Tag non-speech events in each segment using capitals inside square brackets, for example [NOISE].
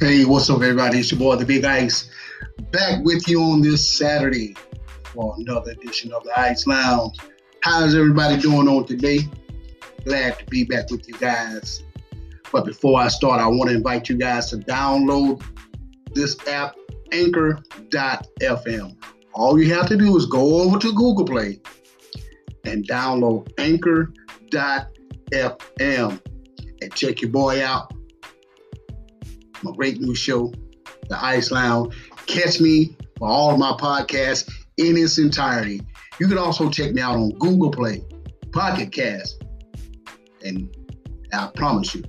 Hey, what's up, everybody? It's your boy, the Big Ice, back with you on this Saturday for another edition of the Ice Lounge. How's everybody doing on today? Glad to be back with you guys. But before I start, I want to invite you guys to download this app, Anchor.fm. All you have to do is go over to Google Play and download Anchor.fm and check your boy out my great new show, The Ice Lounge. Catch me for all of my podcasts in its entirety. You can also check me out on Google Play, Pocket Cast, and I promise you,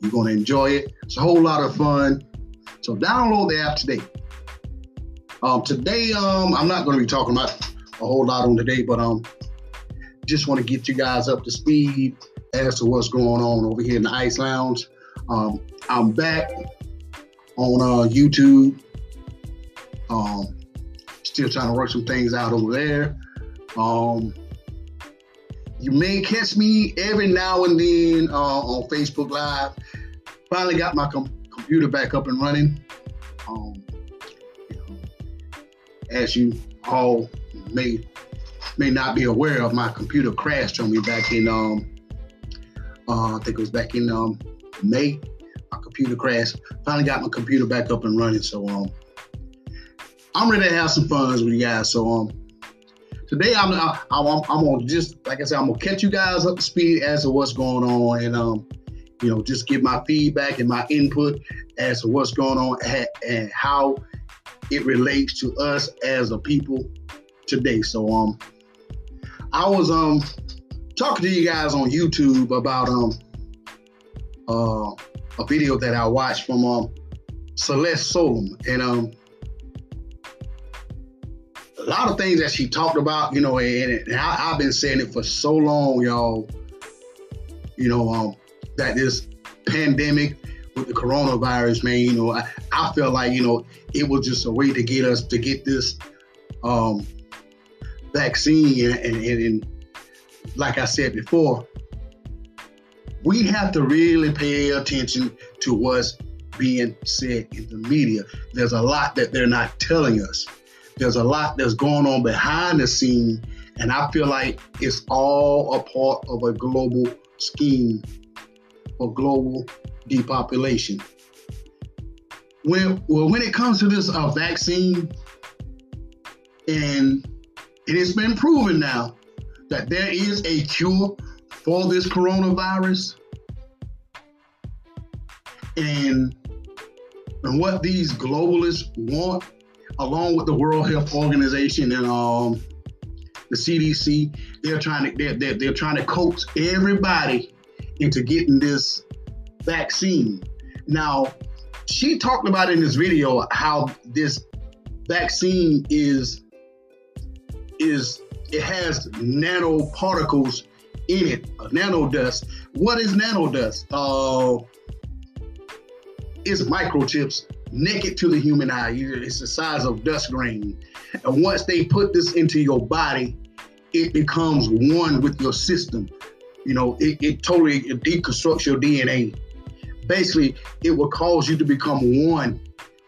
you're going to enjoy it. It's a whole lot of fun. So download the app today. Um, today, um, I'm not going to be talking about a whole lot on today, but um, just want to get you guys up to speed as to what's going on over here in the Ice Lounge. Um, I'm back on uh, YouTube. Um, still trying to work some things out over there. Um, you may catch me every now and then uh, on Facebook Live. Finally got my com- computer back up and running. Um, as you all may may not be aware of, my computer crashed on me back in um, uh, I think it was back in um, May computer crashed. Finally got my computer back up and running. So um, I'm ready to have some fun with you guys. So um, today I'm I, I'm I'm gonna just like I said I'm gonna catch you guys up to speed as to what's going on and um, you know, just give my feedback and my input as to what's going on and how it relates to us as a people today. So um, I was um talking to you guys on YouTube about um uh a video that I watched from um, Celeste Solum, and um, a lot of things that she talked about, you know, and, and I, have been saying it for so long, y'all. You know, um, that this pandemic with the coronavirus, man, you know, I, I felt like, you know, it was just a way to get us to get this um, vaccine, and, and, and like I said before, we have to really pay attention to what's being said in the media. There's a lot that they're not telling us. There's a lot that's going on behind the scene, and I feel like it's all a part of a global scheme for global depopulation. When well, when it comes to this uh, vaccine, and it has been proven now that there is a cure for this coronavirus and, and what these globalists want, along with the World Health Organization and um, the CDC, they're trying to they're, they're, they're trying to coax everybody into getting this vaccine. Now, she talked about in this video how this vaccine is is it has nanoparticles in it, nano dust. What is nano dust? Uh, it's microchips naked to the human eye. It's the size of dust grain. And once they put this into your body, it becomes one with your system. You know, it, it totally deconstructs your DNA. Basically, it will cause you to become one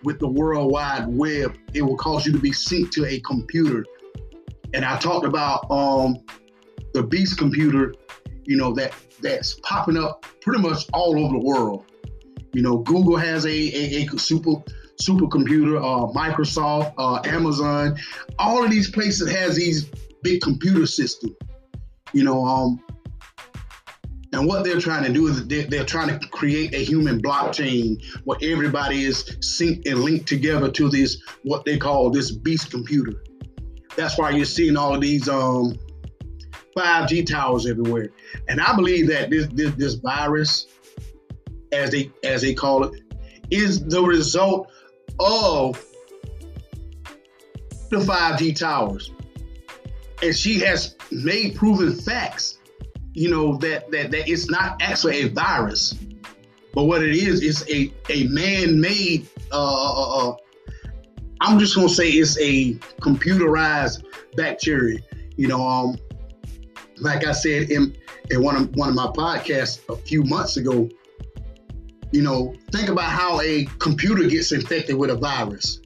with the World Wide Web. It will cause you to be synced to a computer. And I talked about um, the Beast computer, you know, that that's popping up pretty much all over the world. You know, Google has a, a, a super supercomputer, uh, Microsoft, uh, Amazon, all of these places has these big computer systems. You know, um, and what they're trying to do is they're, they're, trying to create a human blockchain where everybody is synced and linked together to this what they call this beast computer. That's why you're seeing all of these um, 5G towers everywhere. And I believe that this this, this virus, as they as they call it, is the result of the 5G towers. And she has made proven facts, you know, that that, that it's not actually a virus, but what it is is a, a man-made uh, uh, uh, I'm just gonna say it's a computerized bacteria. You know, um, like I said in in one of one of my podcasts a few months ago, You know, think about how a computer gets infected with a virus.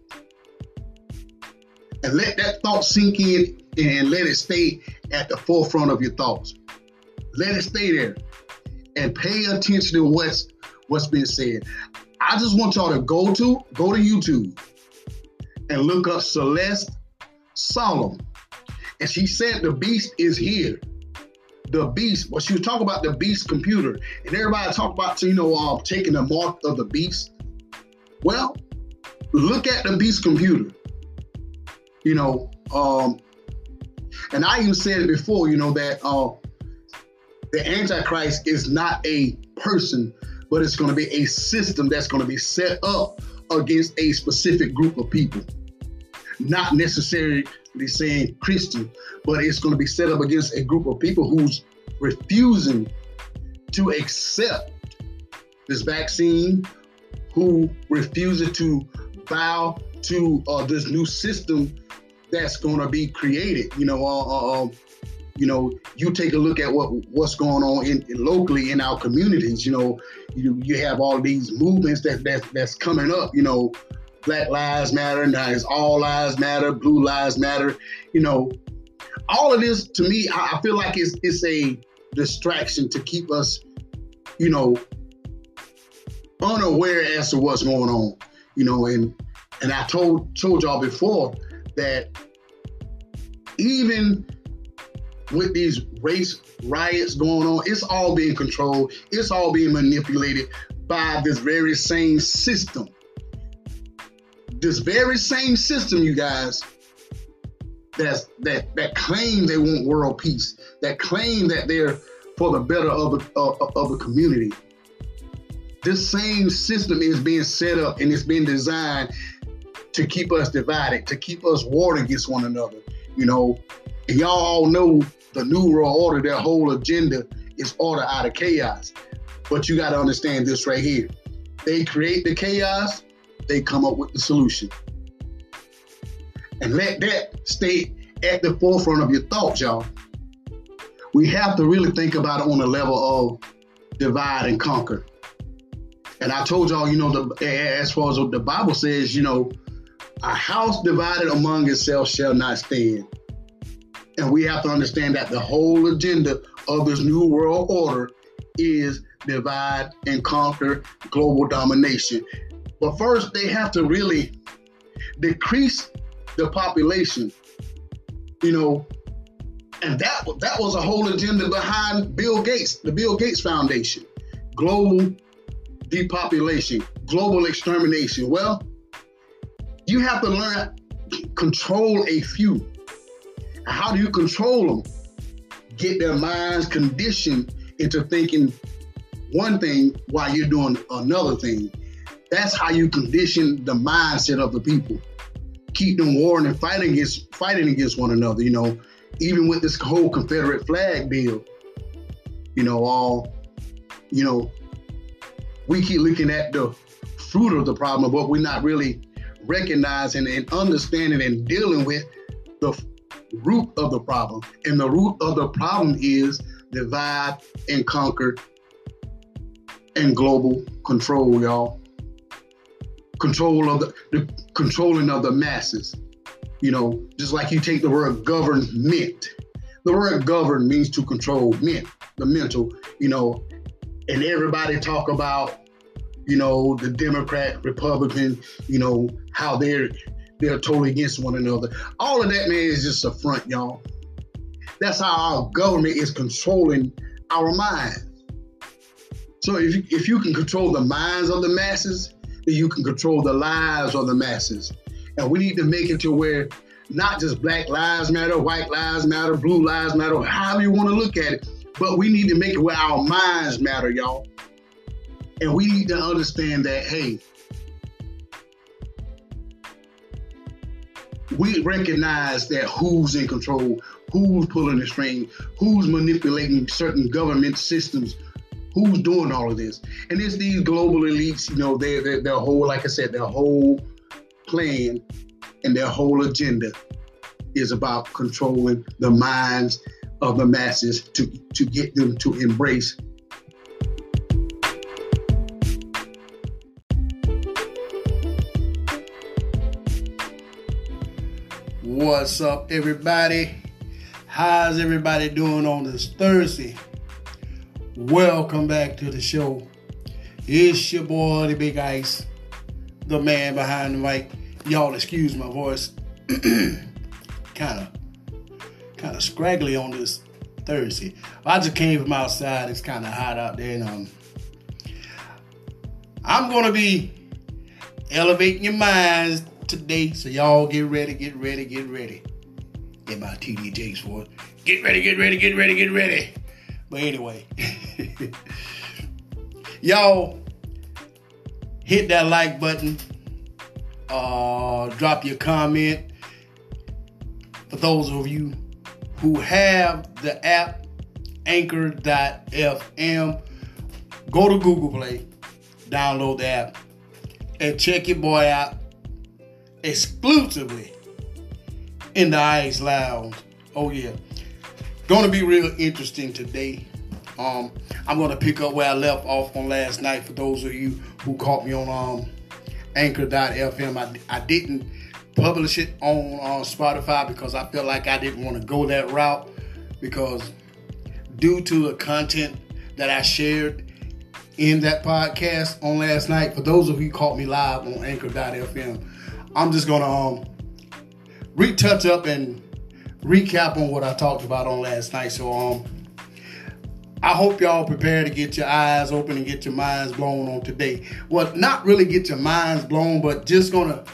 And let that thought sink in and let it stay at the forefront of your thoughts. Let it stay there and pay attention to what's what's being said. I just want y'all to go to go to YouTube and look up Celeste Solum. And she said the beast is here. The beast. Well, she was talking about the beast computer, and everybody talk about you know uh, taking the mark of the beast. Well, look at the beast computer. You know, um, and I even said it before. You know that uh, the Antichrist is not a person, but it's going to be a system that's going to be set up against a specific group of people. Not necessarily saying Christian, but it's going to be set up against a group of people who's refusing to accept this vaccine, who refuses to bow to uh, this new system that's going to be created. You know, uh, uh, um, you know, you take a look at what what's going on in, in, locally in our communities. You know, you you have all these movements that that that's coming up. You know, Black Lives Matter, now it's All Lives Matter, Blue Lives Matter. You know, all of this to me, I, I feel like it's it's a distraction to keep us, you know, unaware as to what's going on. You know, and and I told told y'all before that even with these race riots going on, it's all being controlled, it's all being manipulated by this very same system. This very same system, you guys, that's that that claim they want world peace, that claim that they're for the better of a, of, the community. This same system is being set up and it's being designed to keep us divided, to keep us warred against one another. You know, and y'all all know the New World Order, their whole agenda is order out of chaos. But you got to understand this right here. They create the chaos, they come up with the solution. And let that stay at the forefront of your thoughts, y'all. We have to really think about it on the level of divide and conquer. And I told y'all, you know, the, as far as the Bible says, you know, a house divided among itself shall not stand. And we have to understand that the whole agenda of this new world order is divide and conquer global domination. But first, they have to really decrease the population, you know, and that that was a whole agenda behind Bill Gates, the Bill Gates Foundation, global depopulation, global extermination. Well, you have to learn control a few how do you control them? Get their minds conditioned into thinking one thing while you're doing another thing. That's how you condition the mindset of the people. Keep them warring and fighting against fighting against one another. You know, even with this whole Confederate flag bill. You know, all you know, we keep looking at the fruit of the problem, but we're not really recognizing and understanding and dealing with the root of the problem. And the root of the problem is divide and conquer and global control, y'all. Control of the, the controlling of the masses. You know, just like you take the word government. The word govern means to control men, the mental, you know, and everybody talk about, you know, the Democrat, Republican, you know, how they're they're totally against one another. All of that, man, is just a front, y'all. That's how our government is controlling our minds. So if if you can control the minds of the masses, then you can control the lives of the masses. And we need to make it to where not just black lives matter, white lives matter, blue lives matter, however you want to look at it, but we need to make it where our minds matter, y'all. And we need to understand that, hey, we recognize that who's in control, who's pulling the string, who's manipulating certain government systems, who's doing all of this. And it's these global elites, you know, their, their, their whole, like I said, their whole plan and their whole agenda is about controlling the minds of the masses to, to get them to embrace. What's up, everybody? How's everybody doing on this Thursday? Welcome back to the show. It's your boy, the Big Ice, the man behind the mic. Y'all excuse my voice. kind of, kind of scraggly on this Thursday. I just came from outside. It's kind of hot out there, and um, I'm gonna be elevating your minds today. So y'all get ready, get ready, get ready. Get my TDJs for it. Get ready, get ready, get ready, get ready. But anyway, [LAUGHS] y'all hit that like button. Uh, drop your comment. For those of you who have the app Anchor.fm, go to Google Play, download the app, and check your boy out exclusively in the Ice Lounge. Oh yeah, gonna be real interesting today. Um, I'm gonna pick up where I left off on last night. For those of you who caught me on um, Anchor.fm, I, I didn't publish it on uh, Spotify because I felt like I didn't want to go that route because due to the content that I shared in that podcast on last night, for those of you who caught me live on Anchor.fm, I'm just gonna um, retouch up and recap on what I talked about on last night. So um, I hope y'all prepare to get your eyes open and get your minds blown on today. Well, not really get your minds blown, but just gonna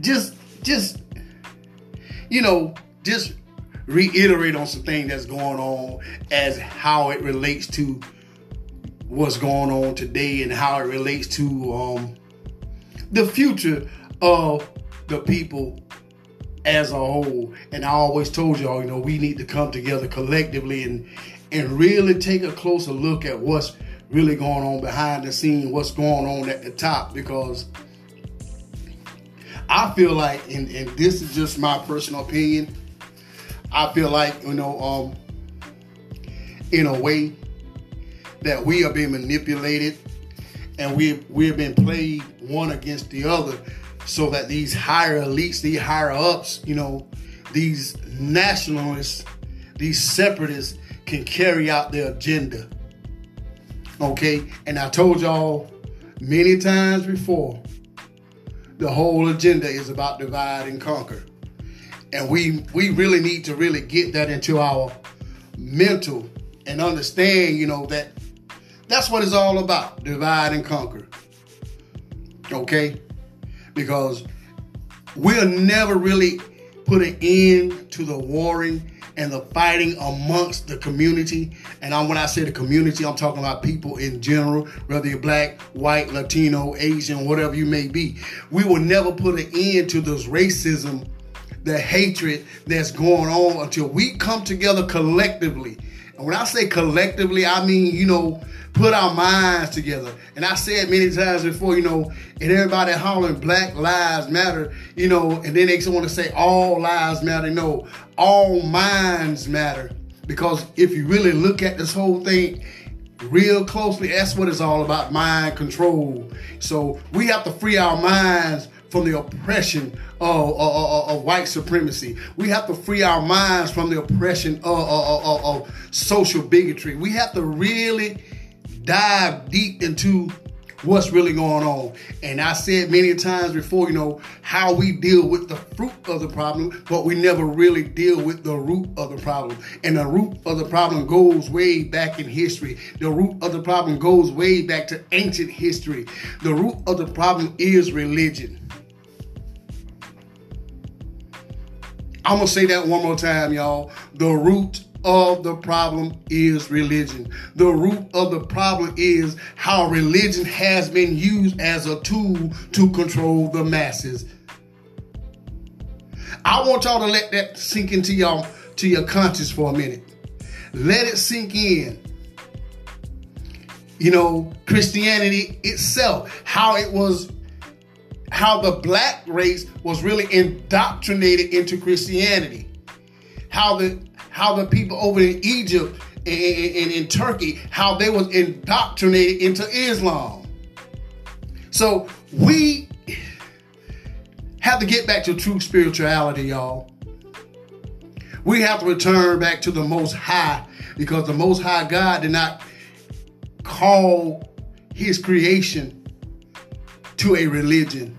just just you know just reiterate on some things that's going on as how it relates to what's going on today and how it relates to um, the future of the people as a whole. And I always told y'all, you know, we need to come together collectively and and really take a closer look at what's really going on behind the scene, what's going on at the top, because I feel like, and, and this is just my personal opinion, I feel like, you know, um, in a way that we are being manipulated and we we have been played one against the other so that these higher elites, these higher ups, you know, these nationalists, these separatists can carry out their agenda. Okay? And I told y'all many times before, the whole agenda is about divide and conquer. And we we really need to really get that into our mental and understand, you know, that that's what it's all about, divide and conquer. Okay? Because we'll never really put an end to the warring and the fighting amongst the community. And I'm, when I say the community, I'm talking about people in general, whether you're black, white, Latino, Asian, whatever you may be. We will never put an end to this racism, the hatred that's going on until we come together collectively. When I say collectively, I mean, you know, put our minds together. And I said many times before, you know, and everybody hollering Black Lives Matter, you know, and then they just want to say all lives matter. No, all minds matter. Because if you really look at this whole thing real closely, that's what it's all about mind control. So we have to free our minds from the oppression of, of, of, of, white supremacy. We have to free our minds from the oppression of, of social bigotry. We have to really dive deep into what's really going on. And I said many times before, you know, how we deal with the fruit of the problem, but we never really deal with the root of the problem. And the root of the problem goes way back in history. The root of the problem goes way back to ancient history. The root of the problem is religion. I'm to say that one more time, y'all. The root of the problem is religion. The root of the problem is how religion has been used as a tool to control the masses. I want y'all to let that sink into y'all to your conscience for a minute. Let it sink in. You know, Christianity itself, how it was how the black race was really indoctrinated into Christianity. How the how the people over in Egypt and in, Turkey, how they was indoctrinated into Islam. So we have to get back to true spirituality, y'all. We have to return back to the Most High because the Most High God did not call His creation to a religion.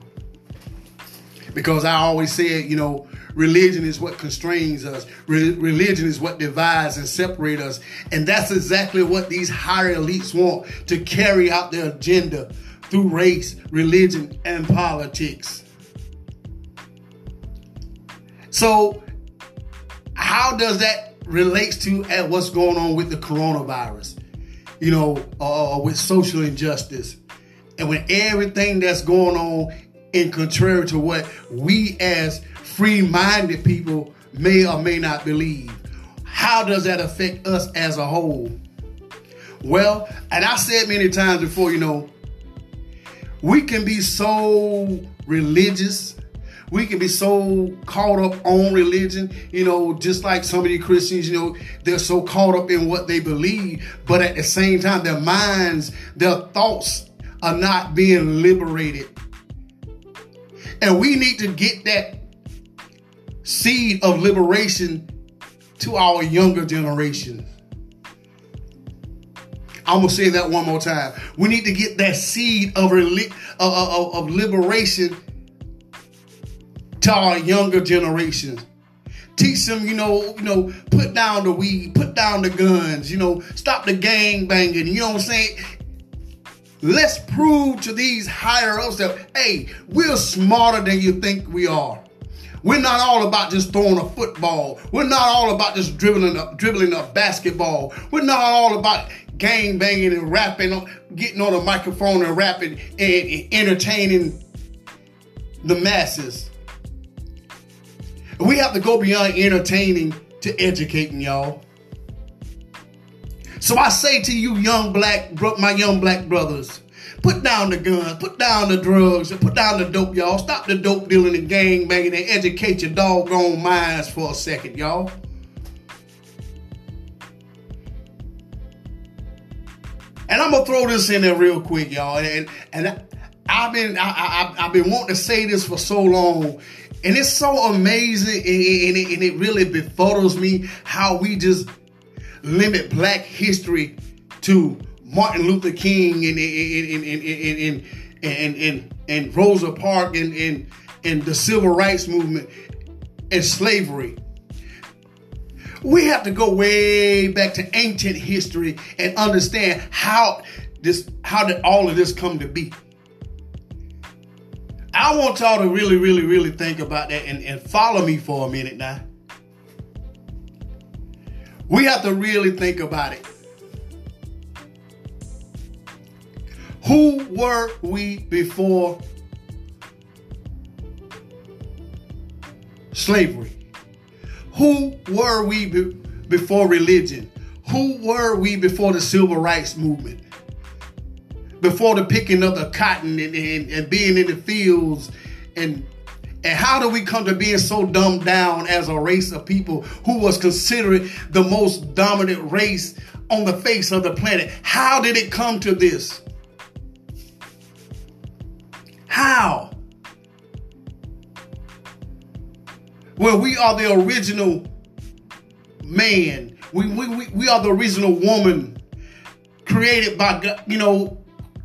Because I always said, you know, religion is what constrains us. Re- religion is what divides and separates us. And that's exactly what these higher elites want to carry out their agenda through race, religion, and politics. So, how does that relates to at what's going on with the coronavirus? You know, uh with social injustice, and with everything that's going on in contrary to what we as free-minded people may or may not believe. How does that affect us as a whole? Well, and I said many times before, you know, we can be so religious. We can be so caught up on religion, you know, just like some of the Christians, you know, they're so caught up in what they believe, but at the same time, their minds, their thoughts are not being liberated. And we need to get that seed of liberation to our younger generation. I'm gonna say that one more time. We need to get that seed of, of, uh, uh, uh, of liberation to our younger generations. Teach them, you know, you know, put down the weed, put down the guns, you know, stop the gang banging. You know what I'm saying? Let's prove to these higher ups that hey, we're smarter than you think we are. We're not all about just throwing a football. We're not all about just dribbling a, dribbling a basketball. We're not all about gang banging and rapping, getting on a microphone and rapping and entertaining the masses. We have to go beyond entertaining to educating y'all. So I say to you, young black, my young black brothers, Put down the guns, put down the drugs, and put down the dope, y'all. Stop the dope dealing and gang banging and educate your doggone minds for a second, y'all. And I'm gonna throw this in there real quick, y'all. And and I've been I, I, I've been wanting to say this for so long, and it's so amazing, and it, and it really befuddles me how we just limit Black history to Martin Luther King and and and and and, and, and Rosa Parks and, and and the civil rights movement and slavery. We have to go way back to ancient history and understand how this how did all of this come to be. I want y'all to really, really, really think about that and, and follow me for a minute now. We have to really think about it. Who were we before slavery? Who were we be- before religion? Who were we before the civil rights movement? Before the picking of the cotton and, and, and being in the fields and and how do we come to being so dumbed down as a race of people who was considered the most dominant race on the face of the planet? How did it come to this? How? Well, we are the original man. We, we, we, we are the original woman created by God, you know,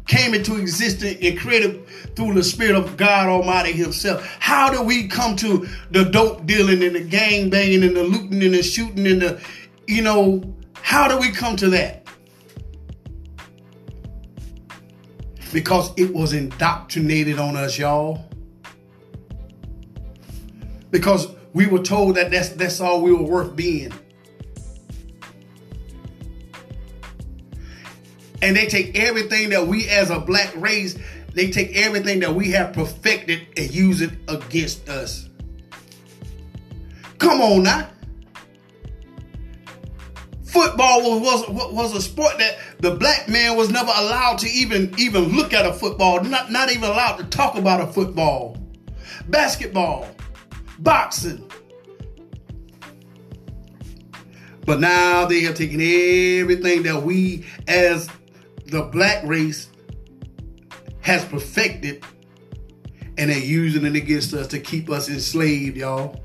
came into existence and created through the Spirit of God Almighty Himself. How do we come to the dope dealing and the gang banging and the looting and the shooting and the, you know, how do we come to that? Because it was indoctrinated on us, y'all. Because we were told that that's, that's all we were worth being. And they take everything that we as a black race, they take everything that we have perfected and use it against us. Come on now football was, was was a sport that the black man was never allowed to even even look at a football, not not even allowed to talk about a football. Basketball, boxing. But now they have taken everything that we as the black race has perfected and they're using it against us to keep us enslaved, y'all.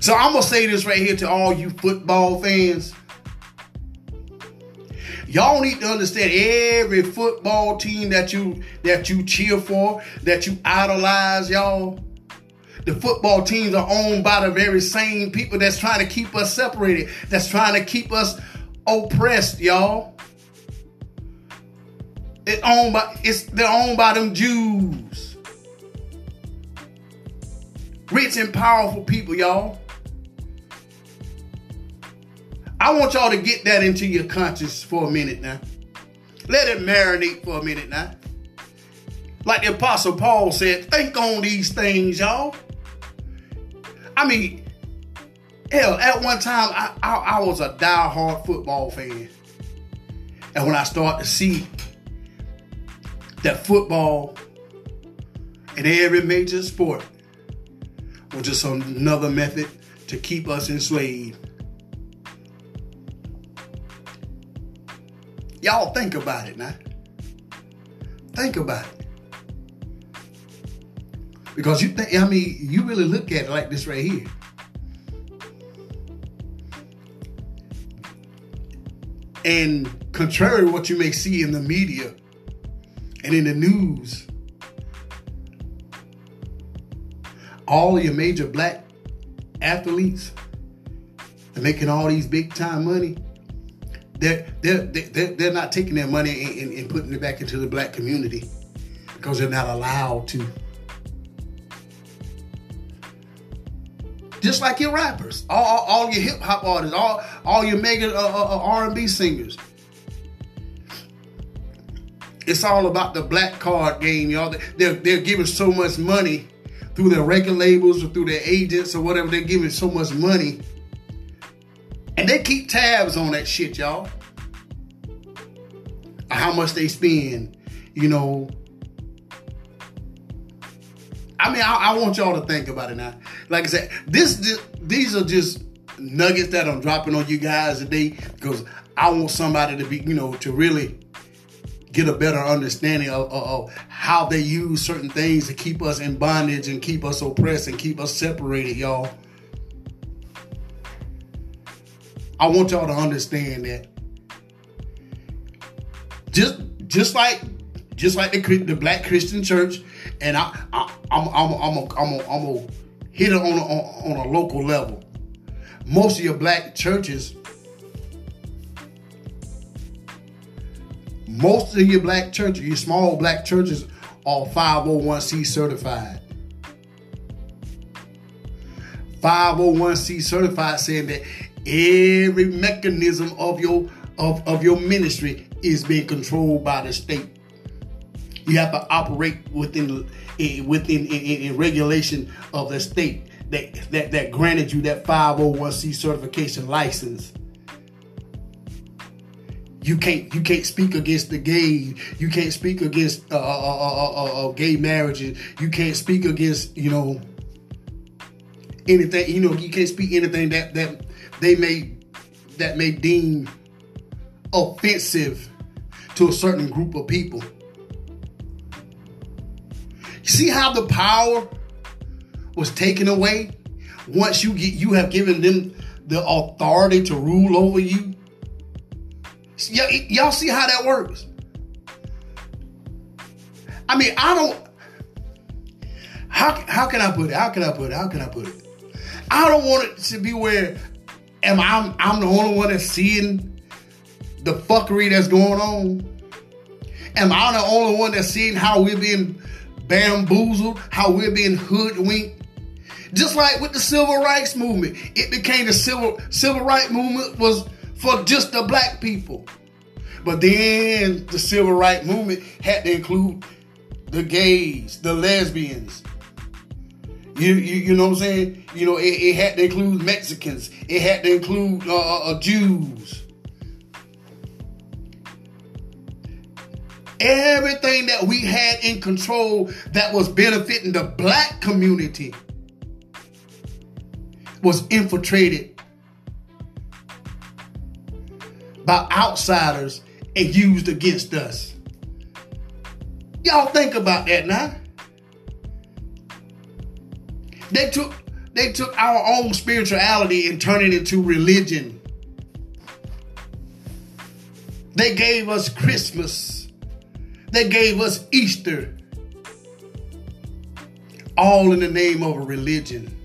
So I'm gonna say this right here to all you football fans. Y'all need to understand every football team that you that you cheer for, that you idolize, y'all. The football teams are owned by the very same people that's trying to keep us separated, that's trying to keep us oppressed, y'all. It's owned by it's they're owned by them Jews. Rich and powerful people, y'all. I want y'all to get that into your conscience for a minute now. Let it marinate for a minute now. Like the Apostle Paul said, think on these things, y'all. I mean, hell, at one time, I, I, I was a die-hard football fan. And when I start to see that football and every major sport was just another method to keep us enslaved. Y'all think about it now. Think about it. Because you think, I mean, you really look at it like this right here. And contrary to what you may see in the media and in the news, all your major black athletes are making all these big time money they're, they're, they're, they're not taking their money and, and, and putting it back into the black community because they're not allowed to. Just like your rappers, all, all, all your hip hop artists, all, all your mega uh, uh, uh R&B singers. It's all about the black card game, y'all. They're, they're giving so much money through their record labels or through their agents or whatever. They're giving so much money and they keep tabs on that shit, y'all. How much they spend, you know. I mean, I, I, want y'all to think about it now. Like I said, this, this these are just nuggets that I'm dropping on you guys today because I want somebody to be, you know, to really get a better understanding of, of, of, how they use certain things to keep us in bondage and keep us oppressed and keep us separated, y'all. I want y'all to understand that just just like just like the the Black Christian Church, and I, I I'm I'm I'm a, I'm a, I'm a hit it on a, on a local level. Most of your black churches, most of your black churches, your small black churches, are 501c certified. 501c certified saying that Every mechanism of your of, of your ministry is being controlled by the state. You have to operate within within in, in regulation of the state that, that that granted you that 501c certification license. You can't you can't speak against the gay. You can't speak against uh, uh, uh, uh, gay marriages. You can't speak against you know anything. You know you can't speak anything that that they may that may deem offensive to a certain group of people. You see how the power was taken away once you get you have given them the authority to rule over you. Y- y'all see how that works? I mean, I don't. How how can I put it? How can I put it? How can I put it? I don't want it to be where am I I'm the only one that's seeing the fuckery that's going on? Am I the only one that's seeing how we're being bamboozled, how we're being hoodwinked? Just like with the civil rights movement, it became the civil civil rights movement was for just the black people. But then the civil rights movement had to include the gays, the lesbians, you, you, you know what I'm saying? You know, it, it had to include Mexicans. It had to include uh, uh, uh, Jews. Everything that we had in control that was benefiting the black community was infiltrated by outsiders and used against us. Y'all think about that now. They took they took our own spirituality and turned it into religion. They gave us Christmas. They gave us Easter. All in the name of a religion.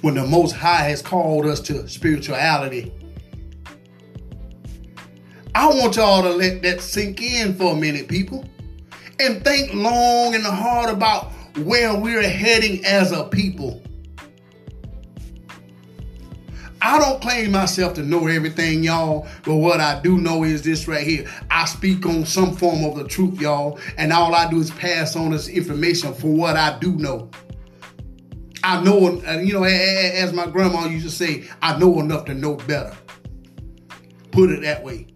When the Most High has called us to spirituality. I want y'all to let that sink in for a minute, people, and think long and hard about where we're heading as a people. I don't claim myself to know everything, y'all, but what I do know is this right here. I speak on some form of the truth, y'all, and all I do is pass on this information for what I do know. I know, uh, you know, as my grandma used to say, I know enough to know better. Put it that way.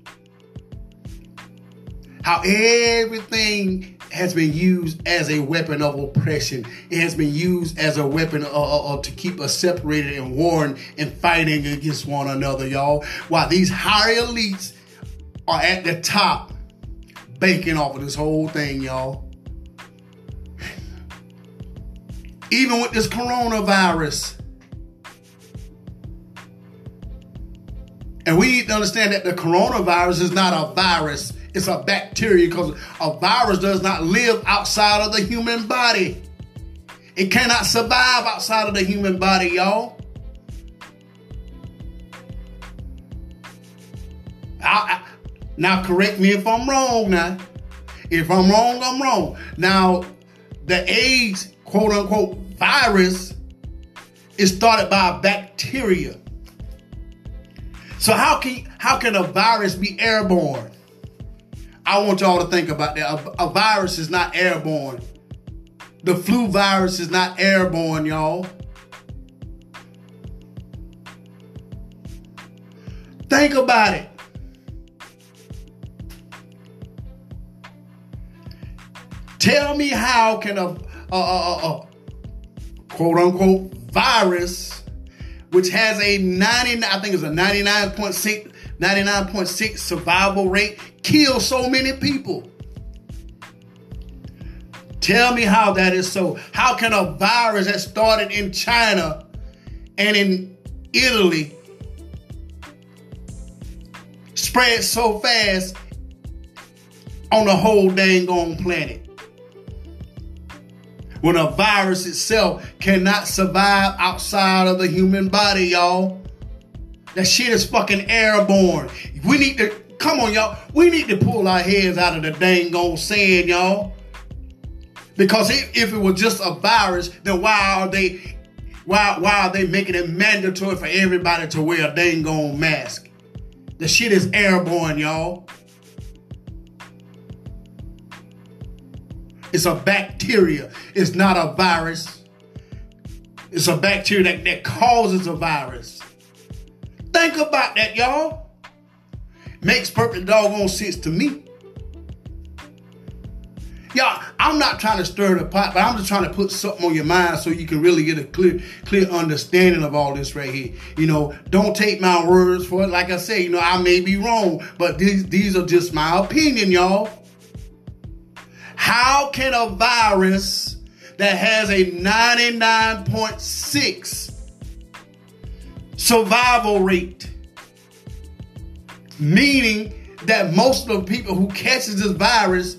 How everything has been used as a weapon of oppression. It has been used as a weapon uh, uh, uh, to keep us separated and warring and fighting against one another, y'all. While these higher elites are at the top, banking off of this whole thing, y'all. Even with this coronavirus. And we need to understand that the coronavirus is not a virus it's a bacteria because a virus does not live outside of the human body. It cannot survive outside of the human body, y'all. I, I, now, correct me if I'm wrong. Now, if I'm wrong, I'm wrong. Now, the AIDS quote unquote virus is started by a bacteria. So how can how can a virus be airborne? I want y'all to think about that. A, a virus is not airborne. The flu virus is not airborne, y'all. Think about it. Tell me how can a, a, a, quote unquote virus, which has a 90, I think it's a 99.6 99.6 survival rate, kill so many people. Tell me how that is so. How can a virus that started in China and in Italy spread so fast on the whole dang on planet? When a virus itself cannot survive outside of the human body, y'all. That shit is fucking airborne. We need to come on, y'all. We need to pull our heads out of the dang old sand, y'all. Because if, it was just a virus, then why are they why why are they making it mandatory for everybody to wear a dang on mask? The shit is airborne, y'all. It's a bacteria. It's not a virus. It's a bacteria that, that causes a virus. Think about that, y'all. Makes perfect doggone sense to me. Y'all, I'm not trying to stir the pot, but I'm just trying to put something on your mind so you can really get a clear, clear understanding of all this right here. You know, don't take my words for it. Like I say, you know, I may be wrong, but these, these are just my opinion, y'all. How can a virus that has a 99.6 survival rate. Meaning that most of the people who catches this virus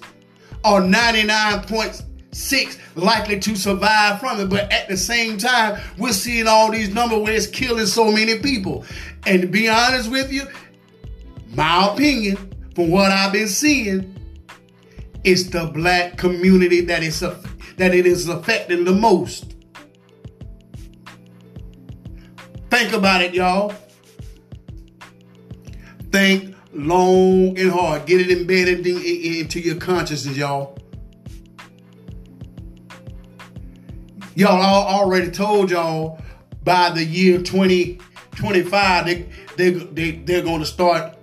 are 99.6 likely to survive from it. But at the same time, we're seeing all these numbers where it's killing so many people. And to be honest with you, my opinion, from what I've been seeing, it's the black community that is that it is affecting the most. Think about it, y'all. Think long and hard. Get it embedded in, in, into your consciousness, y'all. Y'all I already told y'all by the year 2025, they, they, they, they're going to start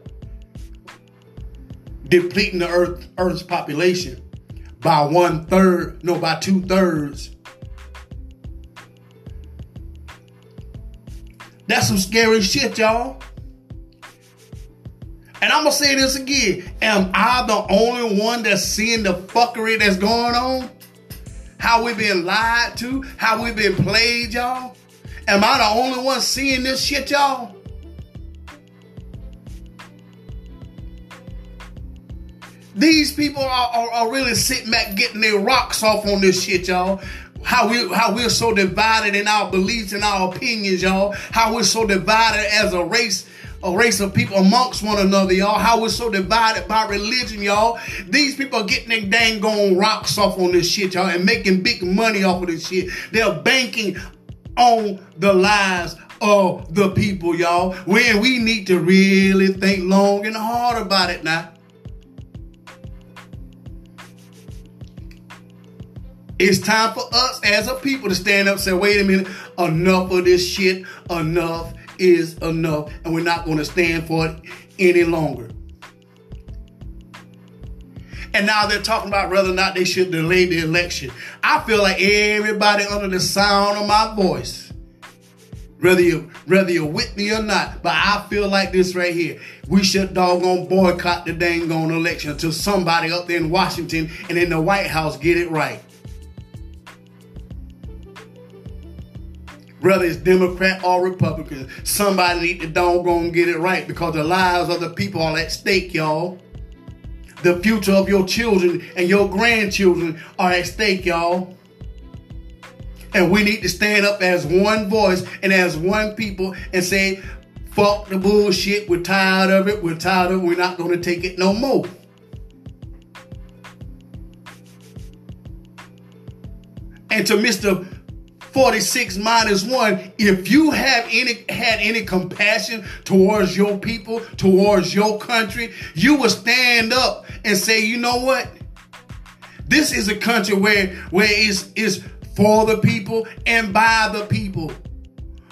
depleting the earth earth's population by one third no by two thirds That's some scary shit, y'all. And I'm gonna say this again. Am I the only one that's seeing the fuckery that's going on? how we been lied to, how we been played, y'all? Am I the only one seeing this shit, y'all? These people are, are, are, really sitting back getting their rocks off on this shit, y'all. How we how we're so divided in our beliefs and our opinions, y'all. How we're so divided as a race, a race of people amongst one another, y'all. How we're so divided by religion, y'all. These people are getting their dang gone rocks off on this shit, y'all, and making big money off of this shit. They're banking on the lives of the people, y'all. When we need to really think long and hard about it now. It's time for us as a people to stand up and say, wait a minute, enough of this shit. Enough is enough. And we're not going to stand for it any longer. And now they're talking about whether or not they should delay the election. I feel like everybody under the sound of my voice, whether you whether you're with me or not, but I feel like this right here. We should doggone boycott the dang on election until somebody up there in Washington and in the White House get it right. Whether it's Democrat or Republican, somebody need to doggone get it right because the lives of the people are at stake, y'all. The future of your children and your grandchildren are at stake, y'all. And we need to stand up as one voice and as one people and say, fuck the bullshit. We're tired of it. We're tired of it. We're not going to take it no more. And to Mr. 46 minus 1 if you have any had any compassion towards your people towards your country you will stand up and say you know what? This is a country where where it's, it's for the people and by the people.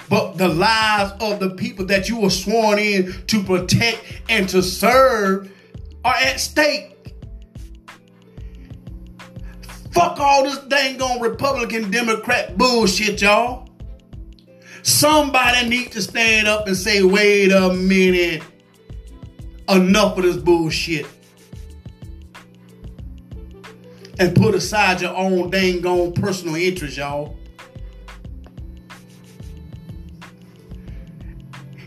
But the lives of the people that you were sworn in to protect and to serve are at stake Fuck all this dang on Republican Democrat bullshit, y'all. Somebody need to stand up and say, wait a minute. Enough of this bullshit. And put aside your own dang on personal interest, y'all.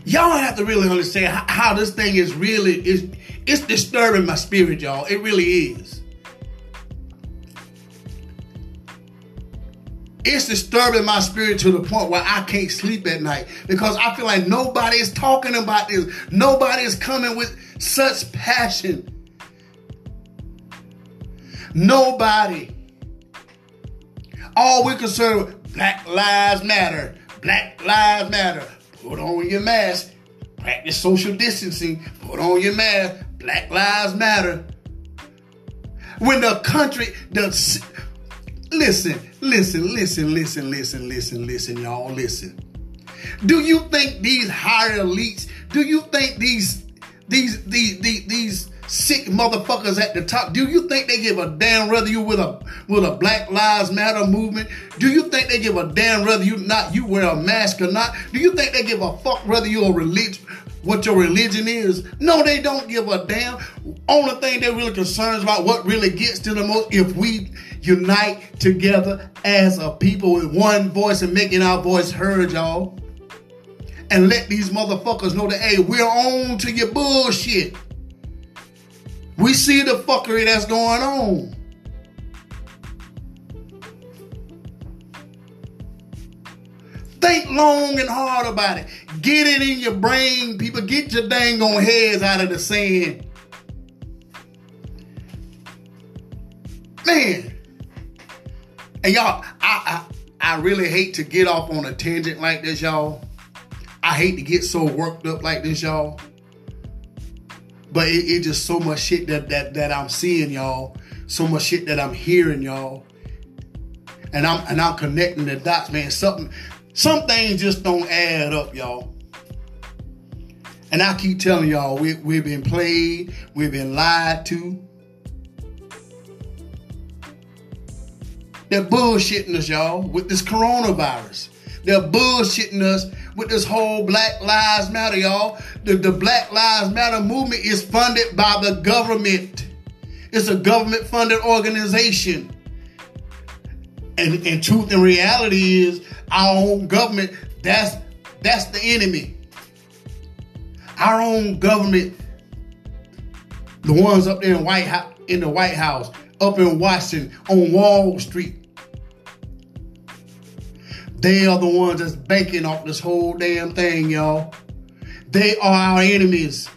Y'all have to really understand how, how this thing is really is it's disturbing my spirit, y'all. It really is. It's disturbing my spirit to the point where I can't sleep at night because I feel like nobody is talking about this. Nobody is coming with such passion. Nobody. All we're concerned with Black Lives Matter. Black Lives Matter. Put on your mask. Practice social distancing. Put on your mask. Black Lives Matter. When the country, the listen, Listen, listen, listen, listen, listen, listen, y'all, listen. Do you think these higher elites, do you think these these these these, these sick motherfuckers at the top, do you think they give a damn whether you with a with a Black Lives Matter movement? Do you think they give a damn whether you not you wear a mask or not? Do you think they give a fuck whether you're a religion what your religion is? No, they don't give a damn. Only thing they're really concerned about what really gets to the most if we unite together as a people with one voice and making our voice heard, y'all. And let these motherfuckers know that, hey, we're on to your bullshit. We see the fuckery that's going on. Think long and hard about it. Get it in your brain, people. Get your dang on heads out of the sand. Man, and y'all, I, I I really hate to get off on a tangent like this, y'all. I hate to get so worked up like this, y'all. But it, just so much shit that, that that I'm seeing, y'all. So much shit that I'm hearing, y'all. And I'm and I'm connecting the dots, man. Something some things just don't add up, y'all. And I keep telling y'all, we, we've been played, we've been lied to. They're bullshitting us, y'all, with this coronavirus. They're bullshitting us with this whole Black Lives Matter, y'all. The, the Black Lives Matter movement is funded by the government. It's a government funded organization. And and truth and reality is our own government, that's that's the enemy. Our own government, the ones up there in White House, in the White House, up in Washington, on Wall Street. They are the ones that's banking off this whole damn thing, y'all. They are our enemies.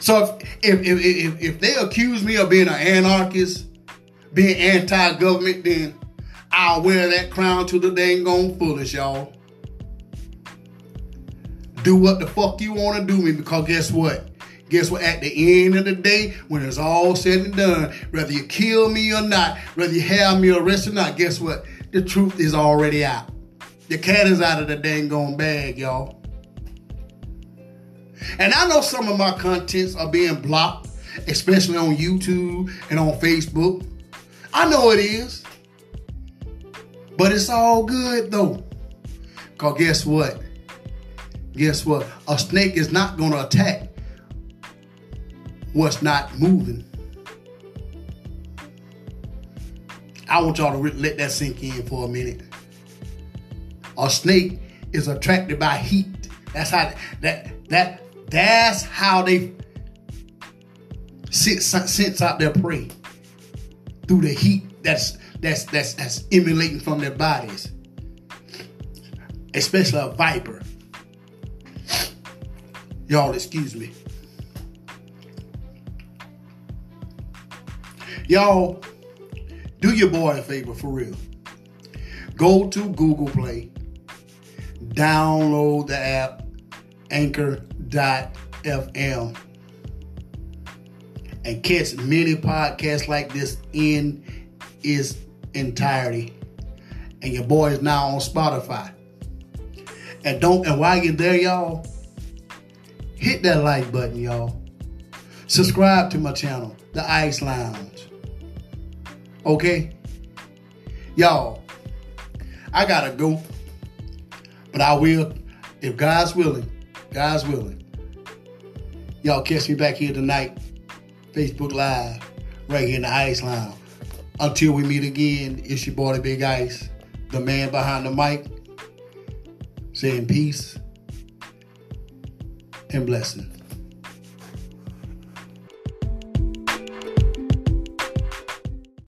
So if if, if, if they accuse me of being an anarchist, being anti-government, then I'll wear that crown to the dang gone fullest, y'all. Do what the fuck you want to do me because guess what? Guess what? At the end of the day, when it's all said and done, whether you kill me or not, whether you have me arrested or not, guess what? The truth is already out. The cat is out of the dang gone bag, y'all. And I know some of my contents are being blocked, especially on YouTube and on Facebook. I know it is. But it's all good though. Because guess what? Guess what? A snake is not going to attack what's not moving. I want y'all to let that sink in for a minute. A snake is attracted by heat. That's how that that that's how they sense, sense out their prey through the heat that's that's that's that's emanating from their bodies, especially a viper. Y'all, excuse me. Y'all, do your boy a favor for real. Go to Google Play, download the app Anchor.fm, and catch many podcasts like this in its entirety. And your boy is now on Spotify. And don't and while you're there, y'all, hit that like button, y'all. Subscribe to my channel, The Ice Lounge. Okay? Y'all, I gotta go. But I will, if God's willing, God's willing. Y'all catch me back here tonight, Facebook Live, right here in the Ice Lounge. Until we meet again, it's your boy, the Big Ice, the man behind the mic, saying peace and blessing.